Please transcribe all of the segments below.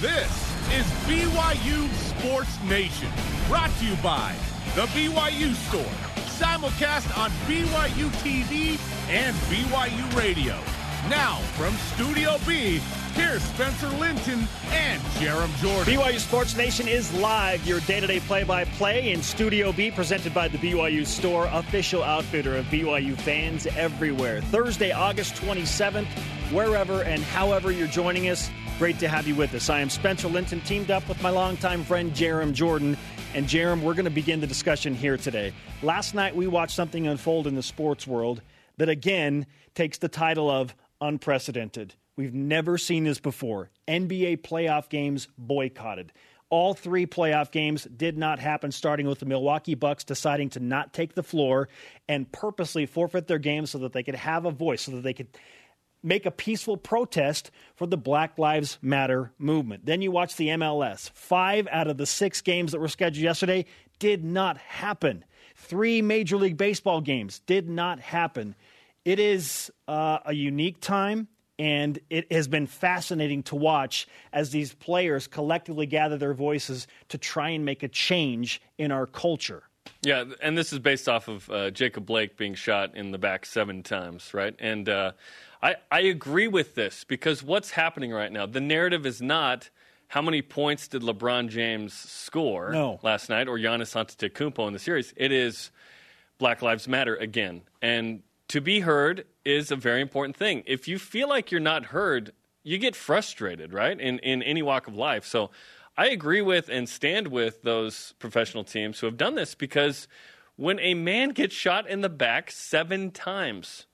This is BYU Sports Nation, brought to you by the BYU Store, simulcast on BYU TV and BYU Radio. Now, from Studio B, here's Spencer Linton and Jarom Jordan. BYU Sports Nation is live, your day to day play by play in Studio B, presented by the BYU Store, official outfitter of BYU fans everywhere. Thursday, August 27th, wherever and however you're joining us, great to have you with us. I am Spencer Linton, teamed up with my longtime friend Jarom Jordan. And Jarom, we're going to begin the discussion here today. Last night, we watched something unfold in the sports world that again takes the title of unprecedented. We've never seen this before. NBA playoff games boycotted. All three playoff games did not happen, starting with the Milwaukee Bucks deciding to not take the floor and purposely forfeit their games so that they could have a voice, so that they could make a peaceful protest for the Black Lives Matter movement. Then you watch the MLS. Five out of the six games that were scheduled yesterday did not happen. Three Major League Baseball games did not happen. It is uh, a unique time, and it has been fascinating to watch as these players collectively gather their voices to try and make a change in our culture. Yeah, and this is based off of uh, Jacob Blake being shot in the back seven times, right? And uh, I, I agree with this because what's happening right now, the narrative is not how many points did LeBron James score no. last night or Giannis Antetokounmpo in the series. It is Black Lives Matter again. And to be heard is a very important thing. If you feel like you're not heard, you get frustrated, right? In in any walk of life. So I agree with and stand with those professional teams who have done this because when a man gets shot in the back 7 times,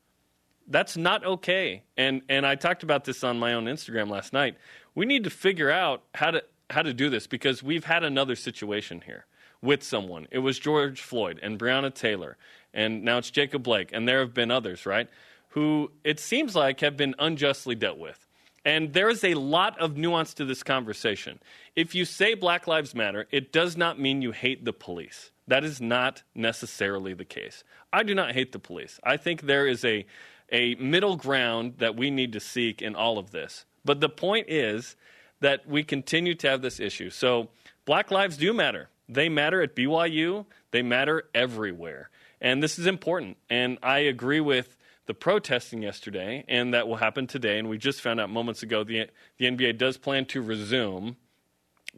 that's not okay. And and I talked about this on my own Instagram last night. We need to figure out how to how to do this because we've had another situation here with someone. It was George Floyd and Breonna Taylor and now it's Jacob Blake, and there have been others, right, who it seems like have been unjustly dealt with. And there is a lot of nuance to this conversation. If you say Black Lives Matter, it does not mean you hate the police. That is not necessarily the case. I do not hate the police. I think there is a, a middle ground that we need to seek in all of this. But the point is that we continue to have this issue. So, Black lives do matter. They matter at BYU, they matter everywhere. And this is important. And I agree with the protesting yesterday, and that will happen today. And we just found out moments ago the, the NBA does plan to resume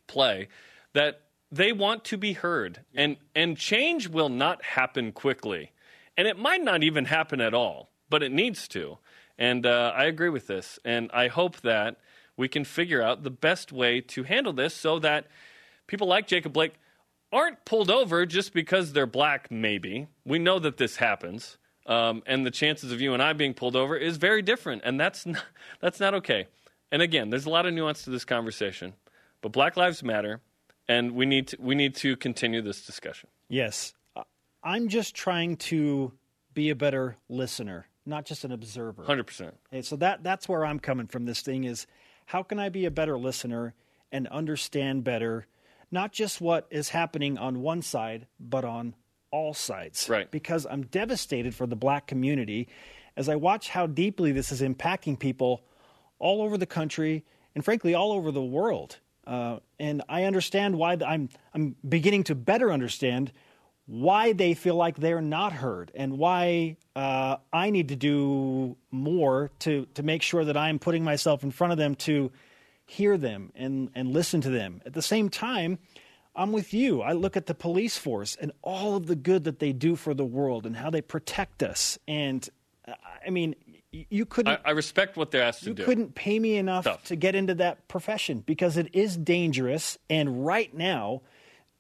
play, that they want to be heard. And, and change will not happen quickly. And it might not even happen at all, but it needs to. And uh, I agree with this. And I hope that we can figure out the best way to handle this so that people like Jacob Blake aren't pulled over just because they're black, maybe. We know that this happens. Um, and the chances of you and I being pulled over is very different. And that's not, that's not okay. And again, there's a lot of nuance to this conversation. But Black Lives Matter, and we need to, we need to continue this discussion. Yes. I'm just trying to be a better listener, not just an observer. 100%. And so that, that's where I'm coming from this thing is how can I be a better listener and understand better – not just what is happening on one side, but on all sides. Right. Because I'm devastated for the black community as I watch how deeply this is impacting people all over the country and, frankly, all over the world. Uh, and I understand why I'm, I'm beginning to better understand why they feel like they're not heard and why uh, I need to do more to, to make sure that I'm putting myself in front of them to hear them and, and listen to them. At the same time, I'm with you. I look at the police force and all of the good that they do for the world and how they protect us. And uh, I mean, you couldn't. I, I respect what they're asked to do. You couldn't pay me enough to get into that profession because it is dangerous. And right now,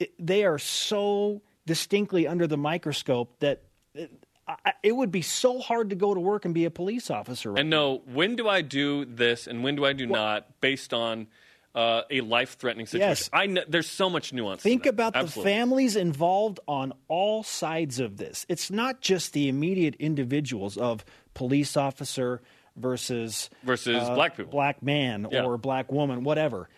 it, they are so distinctly under the microscope that I, it would be so hard to go to work and be a police officer. Right and know when do I do this and when do I do well, not based on uh, a life-threatening situation. Yes. I know, there's so much nuance. Think about Absolutely. the families involved on all sides of this. It's not just the immediate individuals of police officer versus versus uh, black people, black man yeah. or black woman, whatever.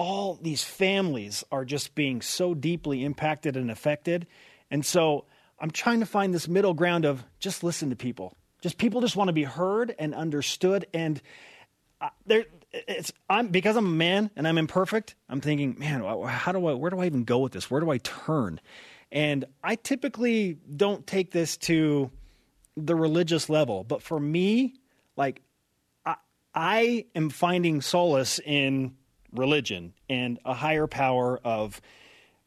All these families are just being so deeply impacted and affected, and so I'm trying to find this middle ground of just listen to people. Just people just want to be heard and understood. And uh, there, it's I'm because I'm a man and I'm imperfect. I'm thinking, man, how do I? Where do I even go with this? Where do I turn? And I typically don't take this to the religious level, but for me, like I, I am finding solace in religion and a higher power of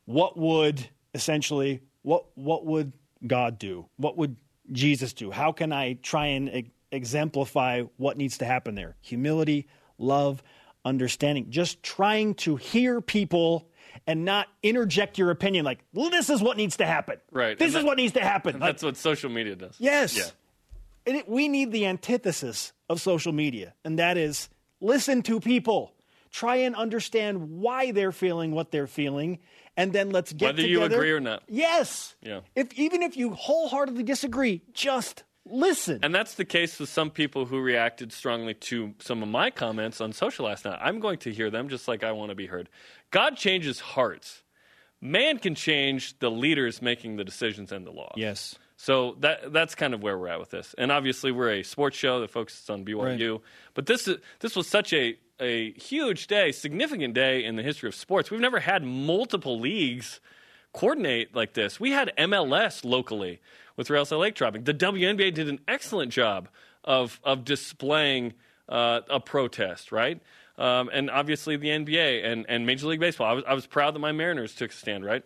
what would essentially what what would God do? What would Jesus do? How can I try and exemplify what needs to happen there? Humility, love, understanding. Just trying to hear people and not interject your opinion like, well, this is what needs to happen. Right. This is what needs to happen. Like, that's what social media does. Yes. Yeah. It, we need the antithesis of social media, and that is listen to people. Try and understand why they're feeling what they're feeling, and then let's get whether together. you agree or not. Yes. Yeah. If even if you wholeheartedly disagree, just listen. And that's the case with some people who reacted strongly to some of my comments on social last night. I'm going to hear them just like I want to be heard. God changes hearts. Man can change the leaders making the decisions and the laws. Yes. So that that's kind of where we're at with this. And obviously we're a sports show that focuses on BYU. Right. But this is this was such a a huge day, significant day in the history of sports. We've never had multiple leagues coordinate like this. We had MLS locally with Real Salt Lake dropping. The WNBA did an excellent job of of displaying uh, a protest, right? Um, and obviously the NBA and, and Major League Baseball. I was, I was proud that my Mariners took a stand, right?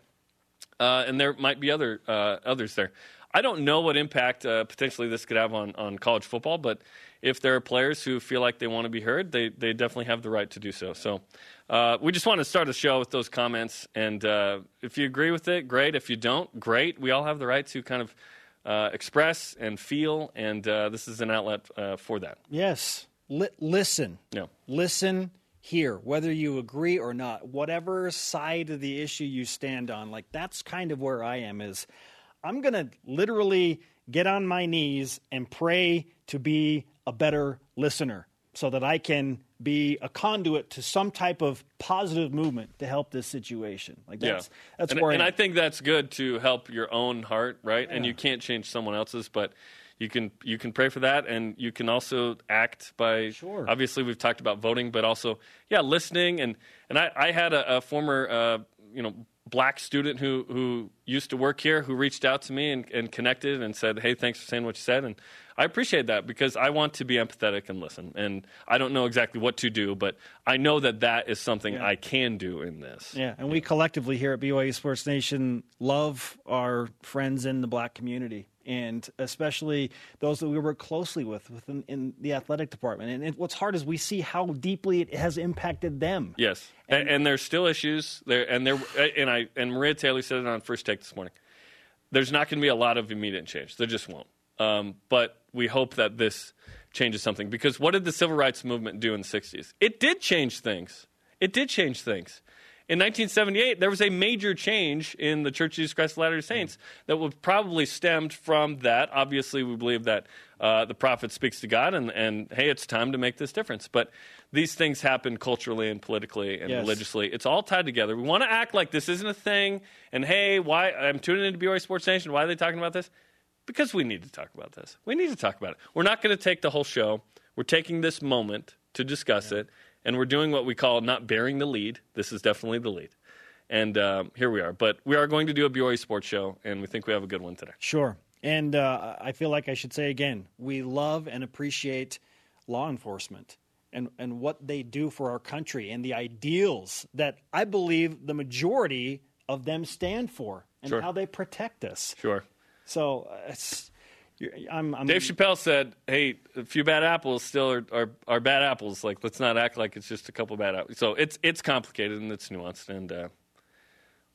Uh, and there might be other uh, others there. I don't know what impact uh, potentially this could have on, on college football, but if there are players who feel like they want to be heard, they, they definitely have the right to do so. So uh, we just want to start the show with those comments. And uh, if you agree with it, great. If you don't, great. We all have the right to kind of uh, express and feel, and uh, this is an outlet uh, for that. Yes. L- listen. Yeah. Listen here, whether you agree or not, whatever side of the issue you stand on. Like that's kind of where I am. Is I'm going to literally get on my knees and pray to be a better listener so that I can be a conduit to some type of positive movement to help this situation. Like that's yeah. that's and, where and I, I, think that's good to help your own heart, right? Yeah. And you can't change someone else's, but you can you can pray for that, and you can also act by. Sure. Obviously, we've talked about voting, but also yeah, listening. And and I, I had a, a former uh, you know black student who who used to work here who reached out to me and, and connected and said, "Hey, thanks for saying what you said." And I appreciate that because I want to be empathetic and listen. And I don't know exactly what to do, but I know that that is something Yeah. I can do in this. Yeah, and we collectively here at BYU Sports Nation love our friends in the black community, and especially those that we work closely with within in the athletic department. And it, what's hard is we see how deeply it has impacted them. Yes, and, and there's still issues there, and there, and I and Maria Taylor said it on first take this morning. There's not going to be a lot of immediate change. There just won't. Um, but we hope that this changes something because what did the civil rights movement do in the 60s? It did change things. It did change things. In 1978, there was a major change in the Church of Jesus Christ of Latter-day Saints that was probably stemmed from that. Obviously, we believe that uh, the prophet speaks to God, and, and hey, it's time to make this difference. But these things happen culturally and politically and Yes. religiously. It's all tied together. We want to act like this isn't a thing. And hey, why I'm tuning into BYU Sports Nation. Why are they talking about this? Because we need to talk about this. We need to talk about it. We're not going to take the whole show. We're taking this moment to discuss it, and we're doing what we call not bearing the lead. This is definitely the lead. And um, here we are. But we are going to do a BYU sports show, and we think we have a good one today. Sure. And uh, I feel like I should say again, we love and appreciate law enforcement and, and what they do for our country and the ideals that I believe the majority of them stand for and Sure. how they protect us. Sure. So uh, it's, I'm, I'm Dave Chappelle said, "Hey, a few bad apples still are, are, are bad apples. Like, let's not act like it's just a couple bad apples." So it's it's complicated and it's nuanced, and uh,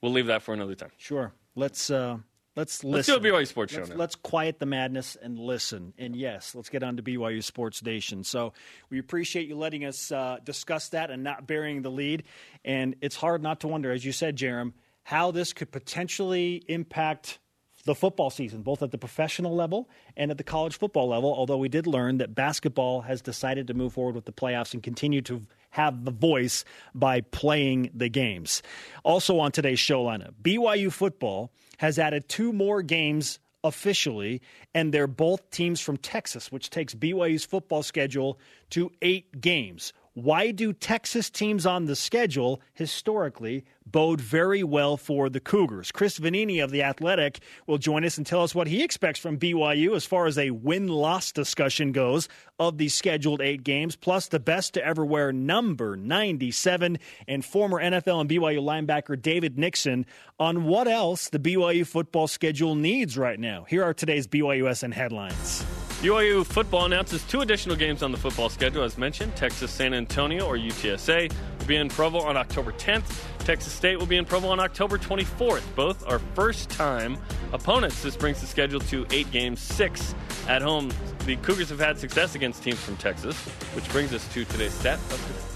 we'll leave that for another time. sure. Let's uh, let's Let's do listen. a BYU sports show Let's, now. let's quiet the madness and listen. And yes, let's get on to BYU Sports Nation. So we appreciate you letting us uh, discuss that and not burying the lead. And it's hard not to wonder, as you said, Jarom, how this could potentially impact the football season, both at the professional level and at the college football level. Although we did learn that basketball has decided to move forward with the playoffs and continue to have the voice by playing the games. Also on today's show lineup, BYU football has added two more games officially, and they're both teams from Texas, which takes BYU's football schedule to eight games. Why do Texas teams on the schedule historically bode very well for the Cougars? Chris Vannini of The Athletic will join us and tell us what he expects from BYU as far as a win loss discussion goes of the scheduled eight games, plus the best to ever wear number 97 and former NFL and BYU linebacker David Nixon on what else the BYU football schedule needs right now. Here are today's BYUSN headlines. BYU football announces two additional games on the football schedule, as mentioned. Texas San Antonio, or UTSA, will be in Provo on October 10th. Texas State will be in Provo on October 24th. Both are first time opponents. This brings the schedule to eight games, six at home. The Cougars have had success against teams from Texas, which brings us to today's stat of the.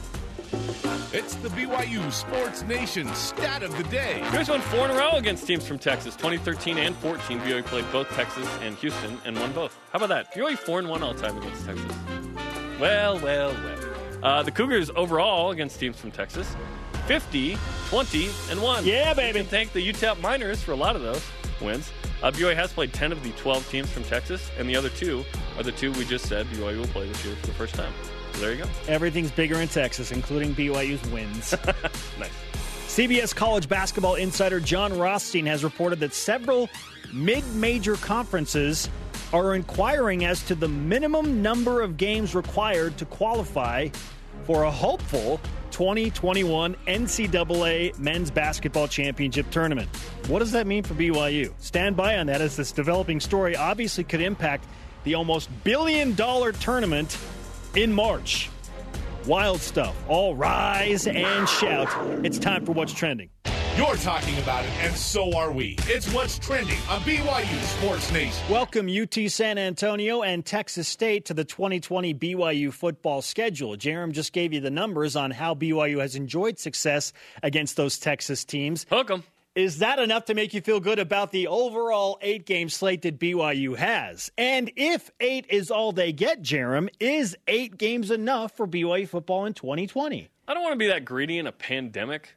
It's the BYU Sports Nation stat of the day. Cougars won four in a row against teams from Texas. 2013 and 14, BYU played both Texas and Houston and won both. How about that? BYU four and one all time against Texas. Well, well, well. Uh, the Cougars overall against teams from Texas, 50, 20, and one. Yeah, baby. You can thank the UTEP Miners for a lot of those wins. Uh, BYU has played 10 of the 12 teams from Texas, and the other two are the two we just said BYU will play this year for the first time. So there you go. Everything's bigger in Texas, including BYU's wins. Nice. CBS college basketball insider Jon Rothstein has reported that several mid major conferences are inquiring as to the minimum number of games required to qualify for a hopeful 2021 NCAA men's basketball championship tournament. What does that mean for BYU? Stand by on that as this developing story obviously could impact the almost billion dollar tournament in March. Wild stuff. All rise and shout. It's time for What's Trending. You're talking about it, and so are we. It's what's trending on BYU Sports Nation. Welcome UT San Antonio and Texas State to the 2020 BYU football schedule. Jarom just gave you the numbers on how BYU has enjoyed success against those Texas teams. Hook 'em. Is that enough to make you feel good about the overall eight game slate that BYU has? And if eight is all they get, Jarom, is eight games enough for BYU football in 2020? I don't want to be that greedy in a pandemic,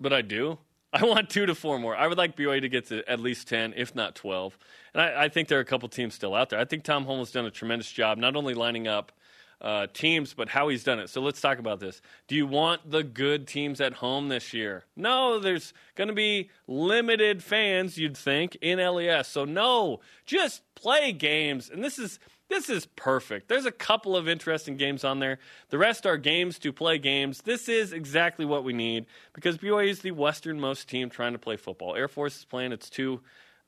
but I do. I want two to four more. I would like BYU to get to at least 10, if not 12. And I, I think there are a couple teams still out there. I think Tom Holmoe's done a tremendous job, not only lining up uh, teams, but how he's done it. So let's talk about this. Do you want the good teams at home this year? No, there's going to be limited fans, you'd think, in LES. So no, just play games. And this is this is perfect. There's a couple of interesting games on there. The rest are games to play games. This is exactly what we need because BYU is the westernmost team trying to play football. Air Force is playing its two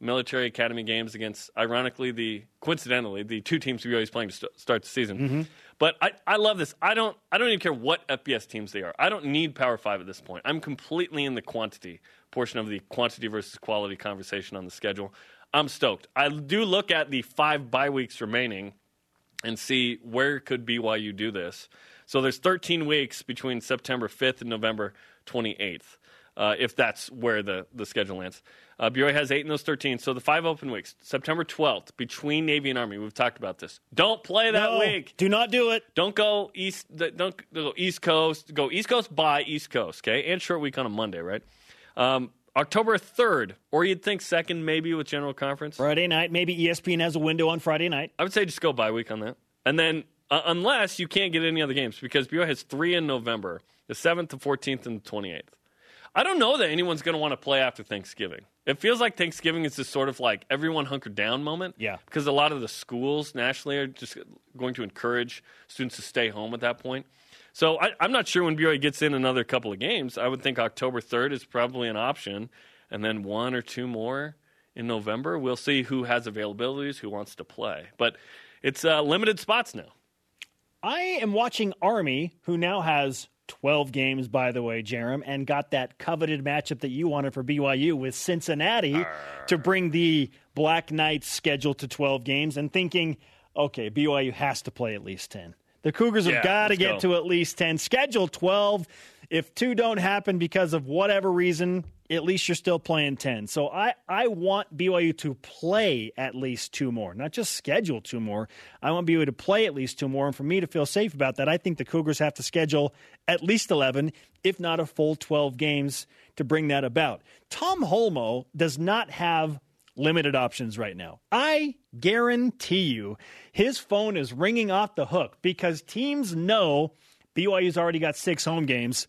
military academy games against, ironically, the coincidentally the two teams BYU is playing to st- start the season. Mm-hmm. But I, I love this. I don't I don't even care what FBS teams they are. I don't need Power Five at this point. I'm completely in the quantity portion of the quantity versus quality conversation on the schedule. I'm stoked. I do look at the five bye weeks remaining and see where could BYU do this. So there's 13 weeks between September 5th and November 28th, uh, if that's where the, the schedule lands. Uh, BYU has eight in those 13. So the five open weeks, September 12th, between Navy and Army. We've talked about this. Don't play that No, week. Do not do it. Don't go east. Don't go East Coast. Go East Coast by East Coast. Okay, and short week on a Monday, right? Um, October 3rd, or you'd think second, maybe with General Conference. Friday night, maybe ESPN has a window on Friday night. I would say just go bye week on that. And then, uh, unless you can't get any other games, because BYU has three in November the 7th, the 14th, and the 28th. I don't know that anyone's going to want to play after Thanksgiving. It feels like Thanksgiving is this sort of like everyone hunkered down moment. Yeah. Because a lot of the schools nationally are just going to encourage students to stay home at that point. So I, I'm not sure when BYU gets in another couple of games. I would think October 3rd is probably an option, and then one or two more in November. We'll see who has availabilities, who wants to play. But it's uh, limited spots now. I am watching Army, who now has 12 games, by the way, Jarom, and got that coveted matchup that you wanted for BYU with Cincinnati to bring the Black Knights schedule to 12 games and thinking, okay, BYU has to play at least 10. The Cougars have got to get go. to at least 10. Schedule 12. If two don't happen because of whatever reason, at least you're still playing 10. So I, I want BYU to play at least two more, not just schedule two more. I want BYU to play at least two more. And for me to feel safe about that, I think the Cougars have to schedule at least 11, if not a full 12 games to bring that about. Tom Holmoe does not have limited options right now. I guarantee you his phone is ringing off the hook because teams know BYU's already got six home games.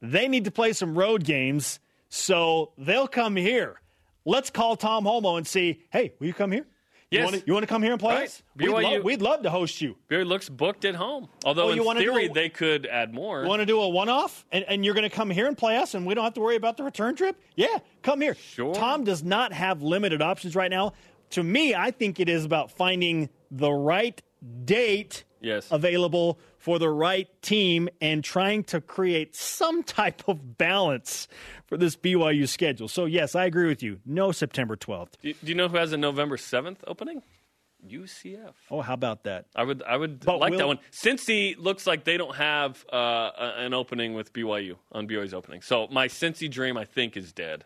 They need to play some road games, so they'll come here. Let's call Tom Holmoe and see, hey, will you come here? Yes. You want to come here and play Right. us? We'd, BYU lo- we'd love to host you. Barry looks booked at home. Although Oh, you in theory a- they could add more. You want to do a one off and, and you're going to come here and play us and we don't have to worry about the return trip? Yeah, come here. Sure. Tom does not have limited options right now. To me, I think it is about finding the right date Yes. available for the right team and trying to create some type of balance for this BYU schedule. So, yes, I agree with you. No September 12th. do, do you know who has a November seventh opening? UCF. Oh, how about that? I would I would But like will- that one. Cincy looks like they don't have uh, an opening with BYU on BYU's opening. So my Cincy dream I think is dead.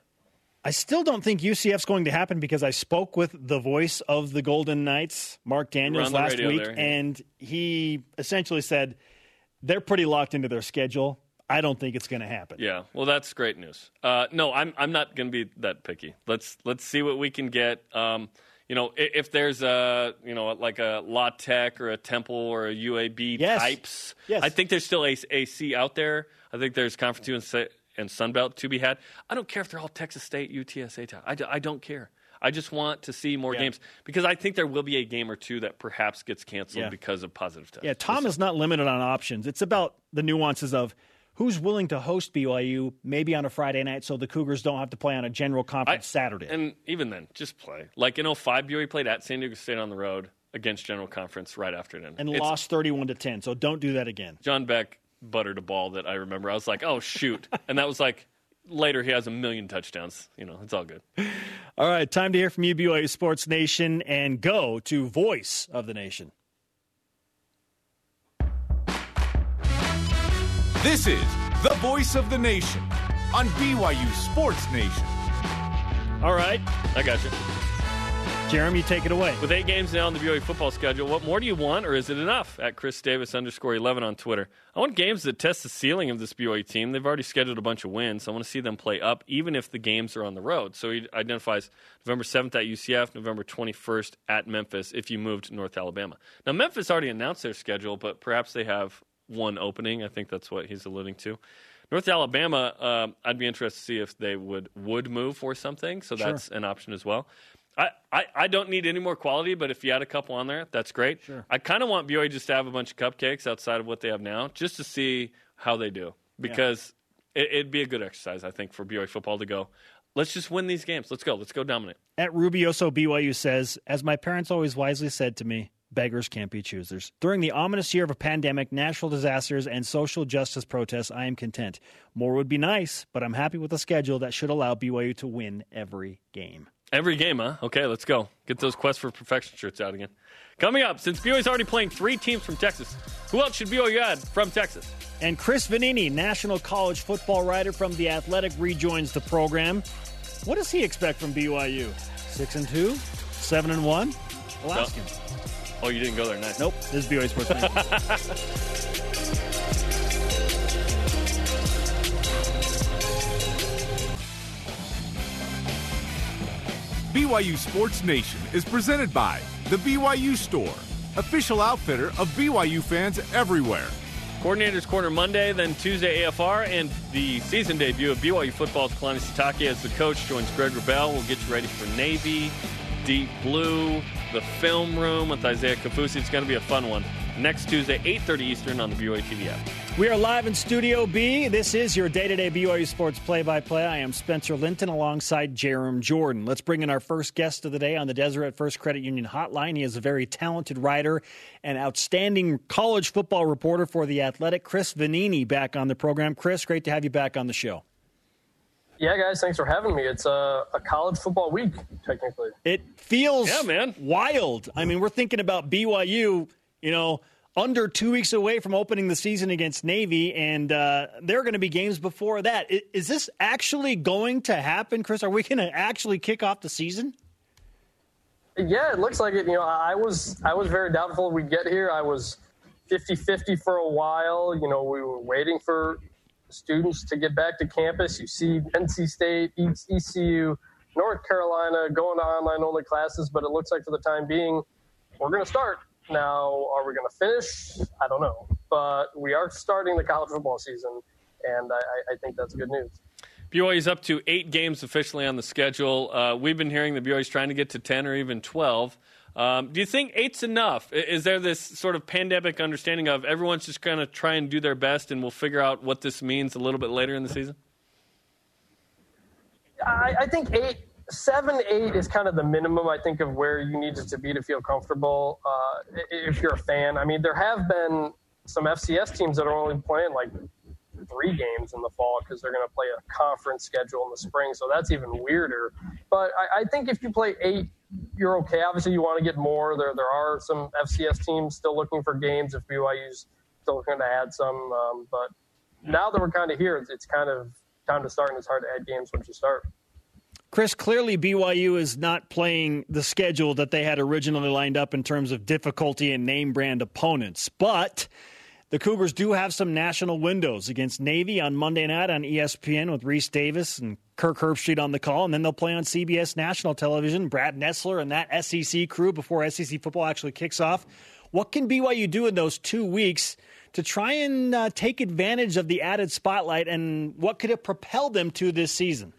I still don't think UCF's going to happen because I spoke with the voice of the Golden Knights, Marc Daniels, last week, there, and he essentially said they're pretty locked into their schedule. I don't think it's going to happen. Yeah, well, that's great news. Uh, no, I'm I'm not going to be that picky. Let's let's see what we can get. Um, you know, if, if there's a you know like a La Tech or a Temple or a UAB Yes. types, Yes. I think there's still a AC out there. I think there's Conference two and, Sa- and Sun Belt to be had. I don't care if they're all Texas State, UTSA. I, I don't care. I just want to see more Yeah. games because I think there will be a game or two that perhaps gets canceled Yeah. because of positive tests. Yeah, Tom is not limited on options. It's about the nuances of who's willing to host BYU maybe on a Friday night so the Cougars don't have to play on a general conference Saturday. And even then, just play. Like in 05, BYU played at San Diego State on the road against General Conference right after it ended. and It's- lost 31 to 10. So don't do that again. John Beck buttered a ball that I remember. I was like, oh, shoot. and that was like later he has a million touchdowns. You know, it's all good. All right, time to hear from you, BYU Sports Nation, and go to Voice of the Nation. This is the voice of the nation on BYU Sports Nation. All right, I got you. Jeremy, take it away. With eight games now on the BYU football schedule, what more do you want, or is it enough? At Chris Davis underscore 11 on Twitter. I want games that test the ceiling of this BYU team. They've already scheduled a bunch of wins. So I want to see them play up, even if the games are on the road. So he identifies November 7th at UCF, November 21st at Memphis if you move to North Alabama. Now, Memphis already announced their schedule, but perhaps they have one opening. I think that's what he's alluding to. North Alabama, um, I'd be interested to see if they would would move for something. So that's an option as well. I, I, I don't need any more quality, but if you add a couple on there, that's great. Sure. I kind of want BYU just to have a bunch of cupcakes outside of what they have now, just to see how they do, because it, it'd be a good exercise, I think, for BYU football to go. Let's just win these games. Let's go. Let's go dominate. At Rubioso BYU says, as my parents always wisely said to me, beggars can't be choosers. During the ominous year of a pandemic, natural disasters, and social justice protests, I am content. More would be nice, but I'm happy with a schedule that should allow BYU to win every game. Every game, huh? Okay, let's go. Get those Quest for Perfection shirts out again. Coming up, since BYU's already playing three teams from Texas, who else should BYU add from Texas? And Chris Vannini, national college football writer from The Athletic, rejoins the program. What does he expect from BYU? Six and two? Seven and one? We'll ask him. Oh, you didn't go there. Nice. Nope. This is BYU Sports BYU Sports Nation is presented by The BYU Store, official outfitter of BYU fans everywhere. Coordinators Corner Monday, then Tuesday AFR, and the season debut of BYU football's Kalani Sitake as the coach joins Greg Wrubell. We'll get you ready for Navy, Deep Blue, the film room with Isaiah Kaufusi. It's going to be a fun one. Next Tuesday, 8.30 Eastern on the BYU TV app. We are live in Studio B. This is your day to day BYU Sports play by play. I am Spencer Linton alongside Jarom Jordan. Let's bring in our first guest of the day on the Deseret First Credit Union hotline. He is a very talented writer and outstanding college football reporter for The Athletic, Chris Vannini, back on the program. Chris, great to have you back on the show. Yeah, guys, thanks for having me. It's a, a college football week, technically. It feels Yeah, man. wild. I mean, we're thinking about BYU, you know, under two weeks away from opening the season against Navy, and uh, there are going to be games before that. Is, Is this actually going to happen, Chris? Are we going to actually kick off the season? Yeah, it looks like it. You know, I was I was very doubtful we'd get here. I was 50-50 for a while. You know, we were waiting for students to get back to campus. You see NC State, ECU, North Carolina going to online only classes, but it looks like for the time being, we're going to start. Now, are we going to finish? I don't know. but we are starting the college football season, and I, I think that's good news. BYU's up to eight games officially on the schedule. Uh, we've been hearing that BYU's trying to get to 10 or even 12. Um, do you think eight's enough? Is there this sort of pandemic understanding of everyone's just going to try and do their best and we'll figure out what this means a little bit later in the season? I, I think eight, seven, eight is kind of the minimum, I think, of where you need it to be to feel comfortable uh, if you're a fan. I mean, there have been some FCS teams that are only playing like three games in the fall because they're going to play a conference schedule in the spring. So that's even weirder. But I, I think if you play eight, you're okay. Obviously, you want to get more. There, there are some FCS teams still looking for games if BYU's still looking to add some. Um, but now that we're kind of here, it's, it's kind of time to start, and it's hard to add games once you start. Chris, clearly BYU is not playing the schedule that they had originally lined up in terms of difficulty and name brand opponents. But the Cougars do have some national windows against Navy on Monday night on ESPN with Rece Davis and Kirk Herbstreit on the call, and then they'll play on CBS national television. Brad Nessler and that SEC crew before SEC football actually kicks off. What can BYU do in those two weeks to try and uh, take advantage of the added spotlight, and what could it propel them to this season?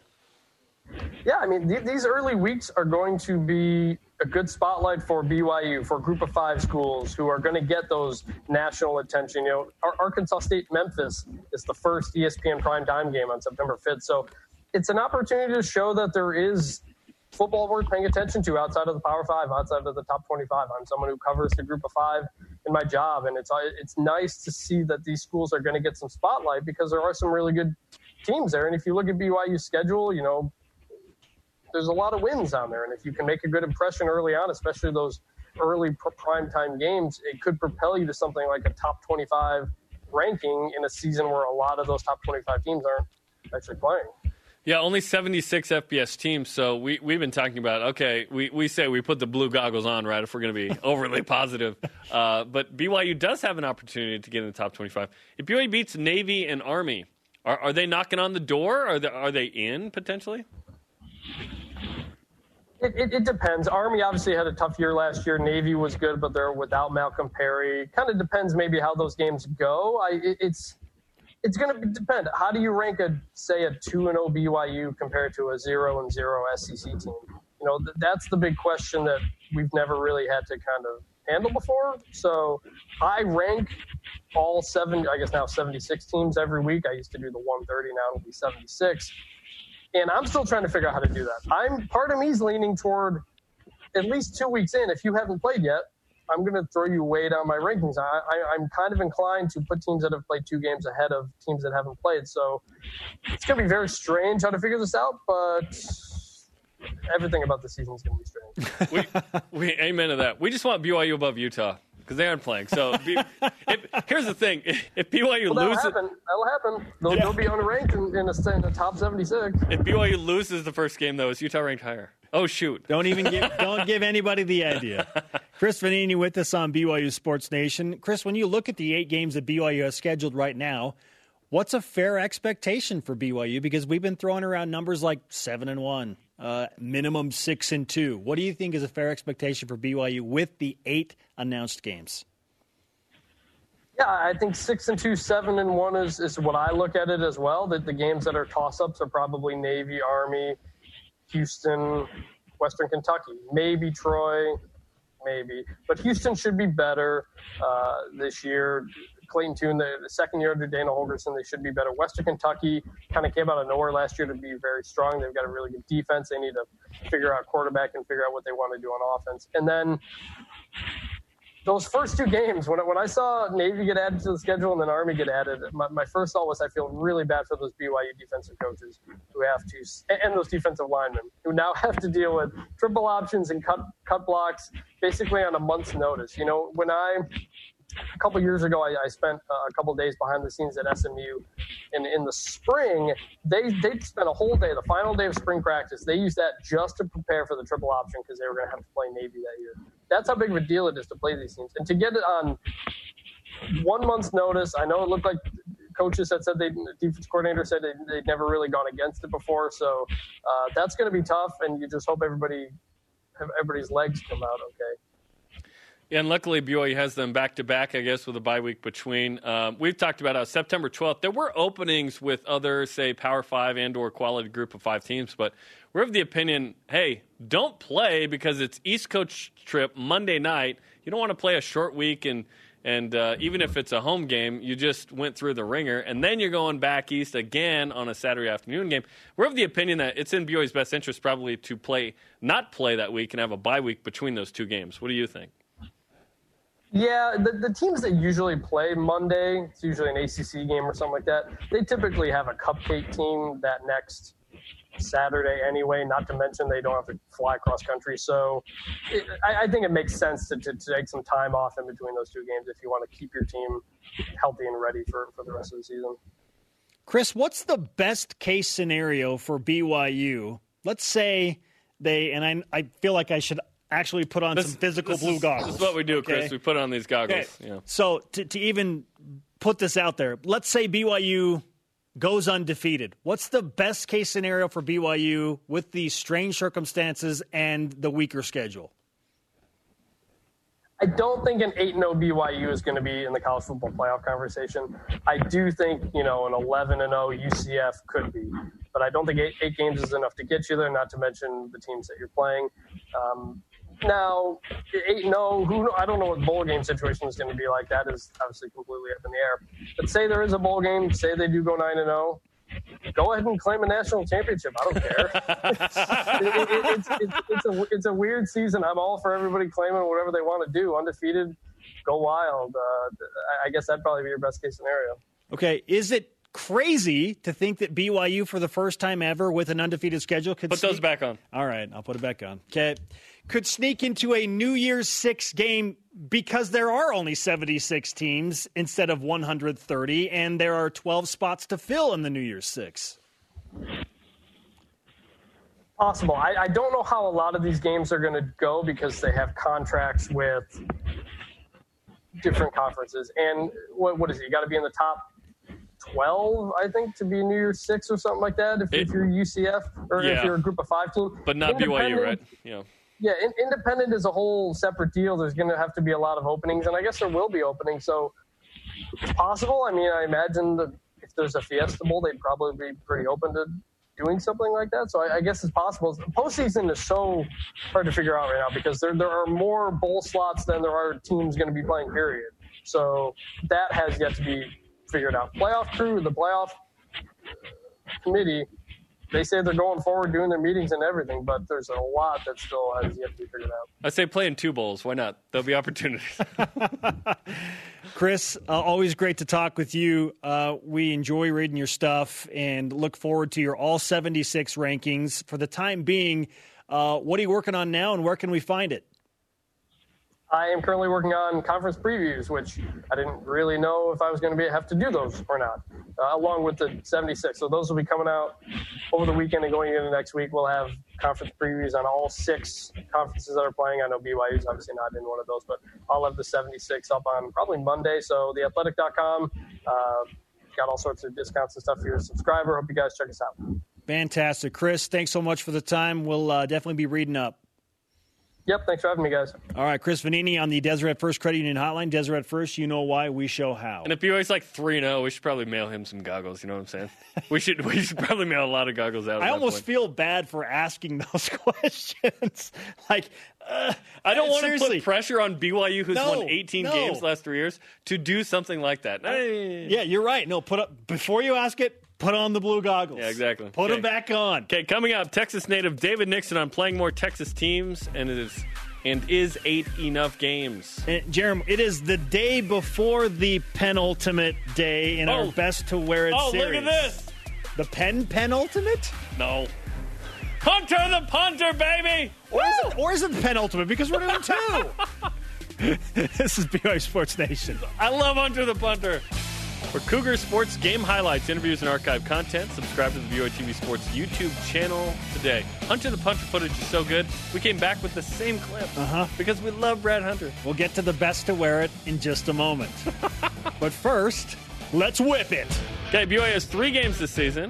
Yeah, I mean, th- these early weeks are going to be a good spotlight for BYU, for group of five schools who are going to get those national attention. You know, Arkansas State Memphis is the first ESPN prime time game on September 5th. So it's an opportunity to show that there is football worth paying attention to outside of the Power Five, outside of the top 25. I'm someone who covers the group of five in my job, and it's it's nice to see that these schools are going to get some spotlight because there are some really good teams there. And if you look at BYU's schedule, you know, there's a lot of wins on there, and if you can make a good impression early on, especially those early prime time games, it could propel you to something like a top 25 ranking in a season where a lot of those top 25 teams aren't actually playing. Yeah, only 76 FBS teams. So we, we've been talking about, okay, we, we say we put the blue goggles on, right, if we're going to be overly positive. Uh, but BYU does have an opportunity to get in the top 25. If BYU beats Navy and Army, are, are they knocking on the door? Are they, are they in potentially? It, it, it, depends. Army obviously had a tough year last year. Navy was good, but they're without Malcolm Perry. Kind of depends maybe how those games go. I, it, it's it's going to depend. How do you rank a say a two and zero oh BYU compared to a zero and zero SEC team? You know, th- that's the big question that we've never really had to kind of handle before. So I rank all seven, I guess now 76 teams every week. I used to do the 130, now it'll be 76 and I'm still trying to figure out how to do that. I'm part of me's leaning toward at least two weeks in. If you haven't played yet, I'm going to throw you way down my rankings. I, am kind of inclined to put teams that have played two games ahead of teams that haven't played. So it's going to be very strange how to figure this out, but everything about the season is going to be strange. we, we amen to that. We just want BYU above Utah because they aren't playing. So if, here's the thing: if BYU well, loses, happen. that'll happen. They'll, yeah. they'll be unranked in, in, a, in the top 76. If BYU loses the first game, though, is Utah ranked higher? Oh shoot! Don't even give don't give anybody the idea. Chris Vannini with us on BYU Sports Nation. Chris, when you look at the eight games that BYU has scheduled right now, what's a fair expectation for BYU? Because we've been throwing around numbers like seven and one, uh, minimum six and two. What do you think is a fair expectation for BYU with the eight announced games? Yeah, I think six and two, seven and one is, is what I look at it as well. That the games that are toss ups are probably Navy, Army, Houston, Western Kentucky, maybe Troy, maybe. But Houston should be better uh, this year. Clayton Tune, the, the second year under Dana Holgorsen, they should be better. Western Kentucky kind of came out of nowhere last year to be very strong. They've got a really good defense. They need to figure out quarterback and figure out what they want to do on offense. And then those first two games, when, when I saw Navy get added to the schedule and then Army get added, my, my first thought was I feel really bad for those BYU defensive coaches who have to, and those defensive linemen who now have to deal with triple options and cut cut blocks basically on a month's notice. You know, when I a couple years ago, I, I spent a couple days behind the scenes at SMU. And in the spring, they they spent a whole day, the final day of spring practice. They used that just to prepare for the triple option because they were going to have to play Navy that year. That's how big of a deal it is to play these teams, and to get it on one month's notice. I know it looked like coaches had said they, defense coordinator said they, they'd never really gone against it before. So uh, that's going to be tough, and you just hope everybody everybody's legs come out okay. Yeah, and luckily BYU has them back to back, I guess, with a bye week between. Um, we've talked about how September 12th there were openings with other, say, Power Five and or quality group of five teams, but we're of the opinion, hey, don't play because it's East Coast trip Monday night. You don't want to play a short week and and uh, even if it's a home game, you just went through the ringer, and then you're going back east again on a Saturday afternoon game. We're of the opinion that it's in BYU's best interest probably to play, not play that week, and have a bye week between those two games. What do you think? Yeah, the, the teams that usually play Monday, it's usually an ACC game or something like that. They typically have a cupcake team that next Saturday anyway. Not to mention they don't have to fly cross country. So it, I, I, think it makes sense to, to, to, take some time off in between those two games if you want to keep your team healthy and ready for, for the rest of the season. Chris, what's the best case scenario for BYU? Let's say they, and I, I feel like I should actually put on this, some physical blue is, goggles. This is what we do, okay? Chris. We put on these goggles. Okay. Yeah. So to, to even put this out there, let's say BYU goes undefeated. What's the best case scenario for BYU with these strange circumstances and the weaker schedule? I don't think an 8 0 BYU is going to be in the college football playoff conversation. I do think, you know, an 11 0 UCF could be, but I don't think eight, eight, games is enough to get you there, not to mention the teams that you're playing. Um, now, eight no, who I don't know what bowl game situation is going to be like. That is obviously completely up in the air. But say there is a bowl game, say they do go nine and zero. Oh, go ahead and claim a national championship. I don't care. it, it, it, it's, it's, a, it's a weird season. I'm all for everybody claiming whatever they want to do. Undefeated, go wild. Uh, I guess that'd probably be your best case scenario. Okay. Is it crazy to think that BYU, for the first time ever with an undefeated schedule, could put sneak- those back on? All right, I'll put it back on. Okay, could sneak into a New Year's Six game because there are only 76 teams instead of 130, and there are 12 spots to fill in the New Year's Six. Possible. I, I don't know how a lot of these games are going to go because they have contracts with different conferences. And what, what is it? You got to be in the top 12, I think, to be New Year's Six or something like that. If, it, if you're UCF or yeah. if you're a Group of Five team, but not BYU, right? Yeah. Yeah, in, independent is a whole separate deal. There's going to have to be a lot of openings, and I guess there will be openings. So it's possible. I mean, I imagine that if there's a Fiesta Bowl, they'd probably be pretty open to doing something like that. So I, I guess it's possible. Postseason is so hard to figure out right now because there there are more bowl slots than there are teams going to be playing. Period. So that has yet to be figured out. Playoff crew, the playoff committee, they say they're going forward doing their meetings and everything, but there's a lot that still has yet to be figured out. I say play in two bowls. Why not? There'll be opportunities. Chris, uh, always great to talk with you. Uh, we enjoy reading your stuff and look forward to your all 76 rankings. For the time being, uh, what are you working on now and where can we find it? I am currently working on conference previews, which I didn't really know if I was going to be have to do those or not, uh, along with the 76. So those will be coming out over the weekend and going into next week. We'll have conference previews on all six conferences that are playing. I know BYU is obviously not in one of those, but I'll have the 76 up on probably Monday. So theathletic.com uh, got all sorts of discounts and stuff for your subscriber. Hope you guys check us out. Fantastic, Chris. Thanks so much for the time. We'll uh, definitely be reading up. Yep, thanks for having me, guys. All right, Chris Vannini on the Deseret First Credit Union Hotline. Deseret First, you know why, we show how. And if BYU's like 3 0, we should probably mail him some goggles, you know what I'm saying? we should we should probably mail a lot of goggles out. I almost point. feel bad for asking those questions. like, uh, I don't want to put pressure on BYU, who's no, won 18 no. games last three years, to do something like that. Yeah, you're right. No, put up before you ask it. Put on the blue goggles. Yeah, exactly. Put okay. them back on. Okay, coming up, Texas native David Nixon on playing more Texas teams, and it is and is eight enough games? And, Jeremy, it is the day before the penultimate day in oh. our best to wear it oh, series. look at this. The pen penultimate? No. Hunter the punter, baby! Or is, it, or is it the penultimate? Because we're doing two. this is BYU Sports Nation. I love Hunter the punter. For Cougar Sports game highlights, interviews, and archive content, subscribe to the BYU TV Sports YouTube channel today. Hunter the Punter footage is so good, we came back with the same clip uh-huh. because we love Brad Hunter. We'll get to the best to wear it in just a moment. but first, let's whip it. Okay, BYU has three games this season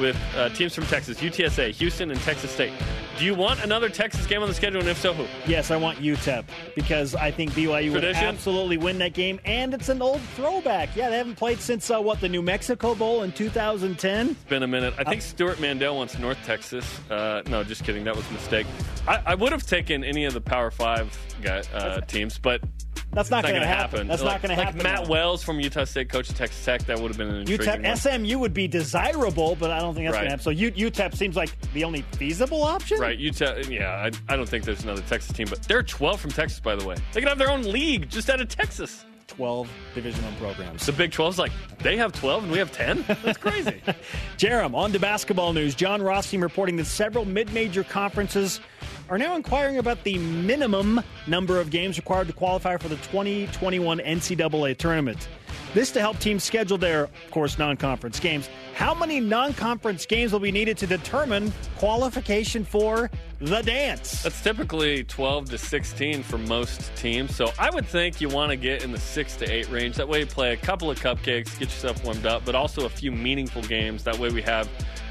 with uh, teams from Texas, UTSA, Houston, and Texas State. Do you want another Texas game on the schedule? And if so, who? Yes, I want UTEP because I think BYU would absolutely win that game, and it's an old throwback. Yeah, they haven't played since uh, what the New Mexico Bowl in 2010. It's been a minute. I think Stewart Mandel wants North Texas. Uh, no, just kidding. That was a mistake. I, I would have taken any of the Power Five guy, uh, teams, but That's not not going to gonna happen. That's like, not going to happen. like happen. Matt though. Wells from Utah State, coach of Texas Tech. That would have been an intriguing one. UTEP SMU would be desirable, but I don't think that's Right. going to happen. So U, UTEP seems like the only feasible option. Right, Utah. Yeah, I, I don't think there's another Texas team, but there are 12 from Texas, by the way. They could have their own league just out of Texas. 12 Division One programs. The Big 12's like, they have 12 and we have 10? That's crazy. Jarom, on to basketball news. Jon Rothstein reporting that several mid major conferences are now inquiring about the minimum number of games required to qualify for the 2021 NCAA tournament. This to help teams schedule their, of course, non conference games. How many non conference games will be needed to determine qualification for the dance? That's typically 12 to 16 for most teams. So I would think you want to get in the 6 to 8 range. That way you play a couple of cupcakes, get yourself warmed up, but also a few meaningful games. That way we have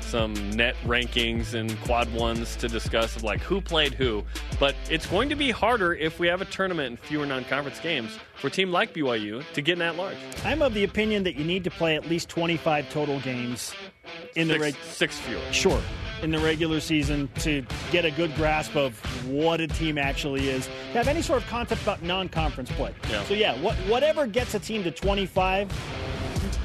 some net rankings and quad ones to discuss of like who played who. But it's going to be harder if we have a tournament and fewer non conference games for a team like BYU to get in at large. I'm of the opinion that you need to play at least 25 total games in the Six, reg- six fewer. Sure. In the regular season to get a good grasp of what a team actually is. To have any sort of concept about non conference play. Yeah. So, yeah, what, whatever gets a team to 25,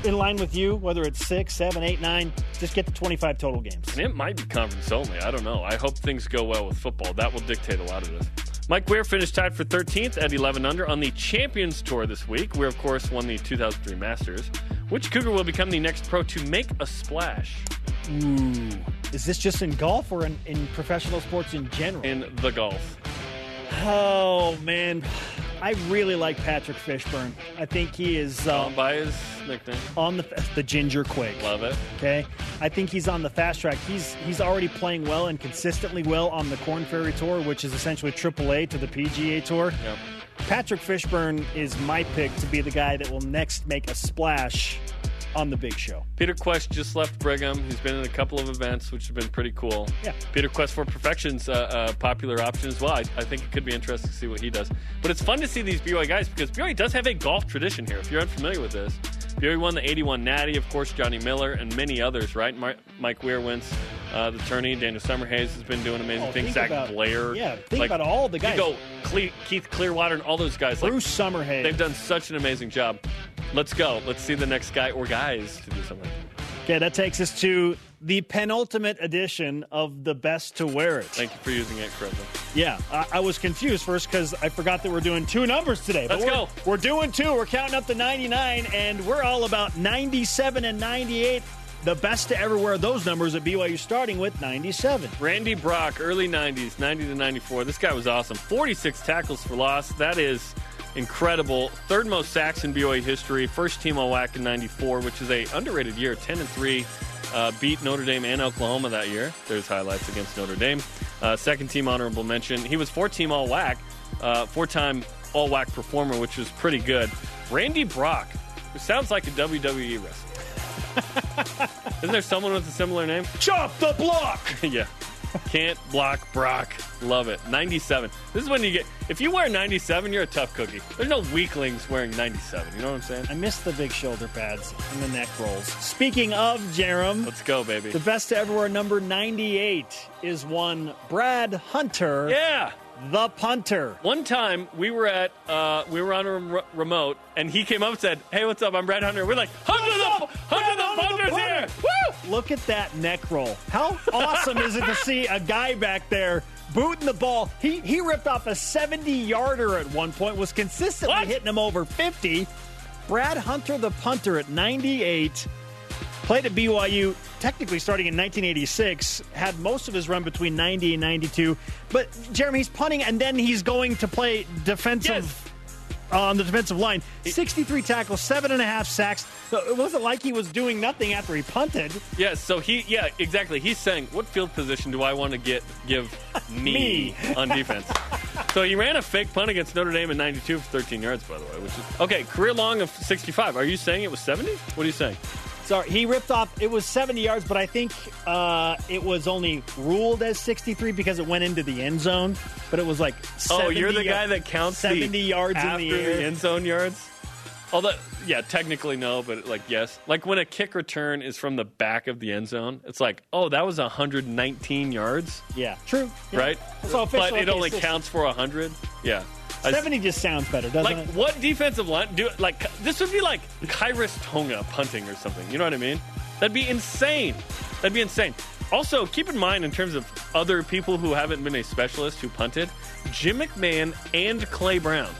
in line with you, whether it's six, seven, eight, nine, just get to 25 total games. And it might be conference only. I don't know. I hope things go well with football. That will dictate a lot of this. Mike Weir finished tied for 13th at 11 under on the Champions Tour this week. Weir, of course, won the 2003 Masters. Which Cougar will become the next pro to make a splash Ooh. Is this just in golf or in, in professional sports in general? in the golf? oh, man. I really like Patrick Fishburn. I think he is Um, by his nickname. on the the Ginger Quake. Love it. Okay, I think he's on the fast track. He's he's already playing well and consistently well on the Korn Ferry Tour, which is essentially AAA to the PGA Tour. Yeah. Patrick Fishburn is my pick to be the guy that will next make a splash on the big show. Peter Kuest just left Brigham. He's been in a couple of events, which have been pretty cool. Yeah. Peter Kuest for Perfection's a, a popular option as well. I, I think it could be interesting to see what he does. But it's fun to see these BYU guys because BYU does have a golf tradition here. If you're unfamiliar with this, BYU won the 81 Natty, of course, Johnny Miller, and many others, right? Mike Weir wins uh, the tourney. Daniel Summerhays has been doing amazing Oh, things. think Zach about- Blair. yeah, think about all the guys. You go Cle- Keith Clearwater and all those guys. like, Bruce Summerhay. They've done such an amazing job. Let's go. Let's see the next guy or guys to do something. Okay, that takes us to the penultimate edition of the Best to Wear It. Thank you for using it correctly. Yeah, I, I was confused first because I forgot that we're doing two numbers today. But Let's we're, go. We're doing two. We're counting up to 99, and we're all about 97 and 98. The best to ever wear those numbers at BYU, starting with 97. Randy Brock, early 90s, 90 to 94. This guy was awesome. 46 tackles for loss. That is incredible. Third most sacks in BYU history. First team all WAC in 94, which is a underrated year. 10 and 3. Uh, beat Notre Dame and Oklahoma that year. There's highlights against Notre Dame. Uh, second team honorable mention. He was four team all WAC, uh, four time all WAC performer, which was pretty good. Randy Brock, who sounds like a WWE wrestler. Isn't there someone with a similar name? Chop the block! yeah. Can't block Brock. Love it. 97. This is when you get. If you wear 97, you're a tough cookie. There's no weaklings wearing 97. You know what I'm saying? I miss the big shoulder pads and the neck rolls. Speaking of Jarom, Let's go, baby. the best to ever wear number 98 is one Brad Hunter, Yeah. The punter. One time we were at uh, we were on a rem- remote and he came up and said, "Hey, what's up? I'm Brad Hunter." We're like, "Hunter the Hunter the Punter's here!" Woo! Look at that neck roll. How awesome is it to see a guy back there booting the ball? He he ripped off a 70 yarder at one point, was consistently What? hitting him over 50. Brad Hunter, the punter, at 98. Played at BYU, technically starting in 1986. Had most of his run between 90 and 92. But Jeremy, he's punting and then he's going to play defensive Yes. on the defensive line. 63 tackles, seven and a half sacks. So It wasn't like he was doing nothing after he punted. Yeah, so he, yeah, exactly. He's saying, what field position do I want to get give me, Me. on defense? so he ran a fake punt against Notre Dame in 92 for 13 yards, by the way, which is okay. Career long of 65. Are you saying it was 70? What are you saying? Sorry, he ripped off. It was 70 yards, but I think uh, it was only ruled as 63 because it went into the end zone. But it was like oh, you're the guy that counts 70 the yards in the air. end zone yards. Although, yeah, technically no, but like yes, like when a kick return is from the back of the end zone, it's like, oh, that was 119 yards, Yeah, true. Yeah. right? So official, but it okay, only so counts for 100. Yeah. 70 just sounds better, doesn't like it? what defensive line do like this would be like Khyiris Tonga punting or something. You know what I mean? That'd be insane. That'd be insane. Also, keep in mind in terms of other people who haven't been a specialist who punted, Jim McMahon and Clay Brown,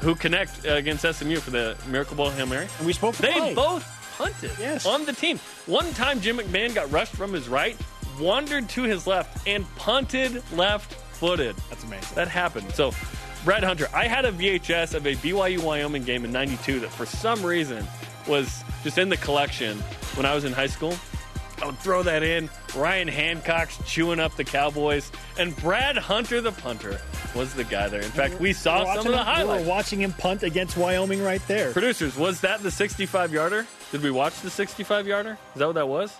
who connect uh, against SMU for the Miracle Bowl Hail Mary. And we spoke They Clay. both punted Yes. on the team. One time, Jim McMahon got rushed from his right, wandered to his left, and punted left-footed. That's amazing. That happened. So, Brad Hunter, I had a VHS of a BYU Wyoming game in 92 that for some reason was just in the collection when I was in high school. I would throw that in. Ryan Hancock's chewing up the Cowboys, and Brad Hunter, the punter, was the guy there. In fact, we saw some of the him- highlights. We were watching him punt against Wyoming right there. Producers, was that the 65 yarder? Did we watch the 65 yarder? Is that what that was?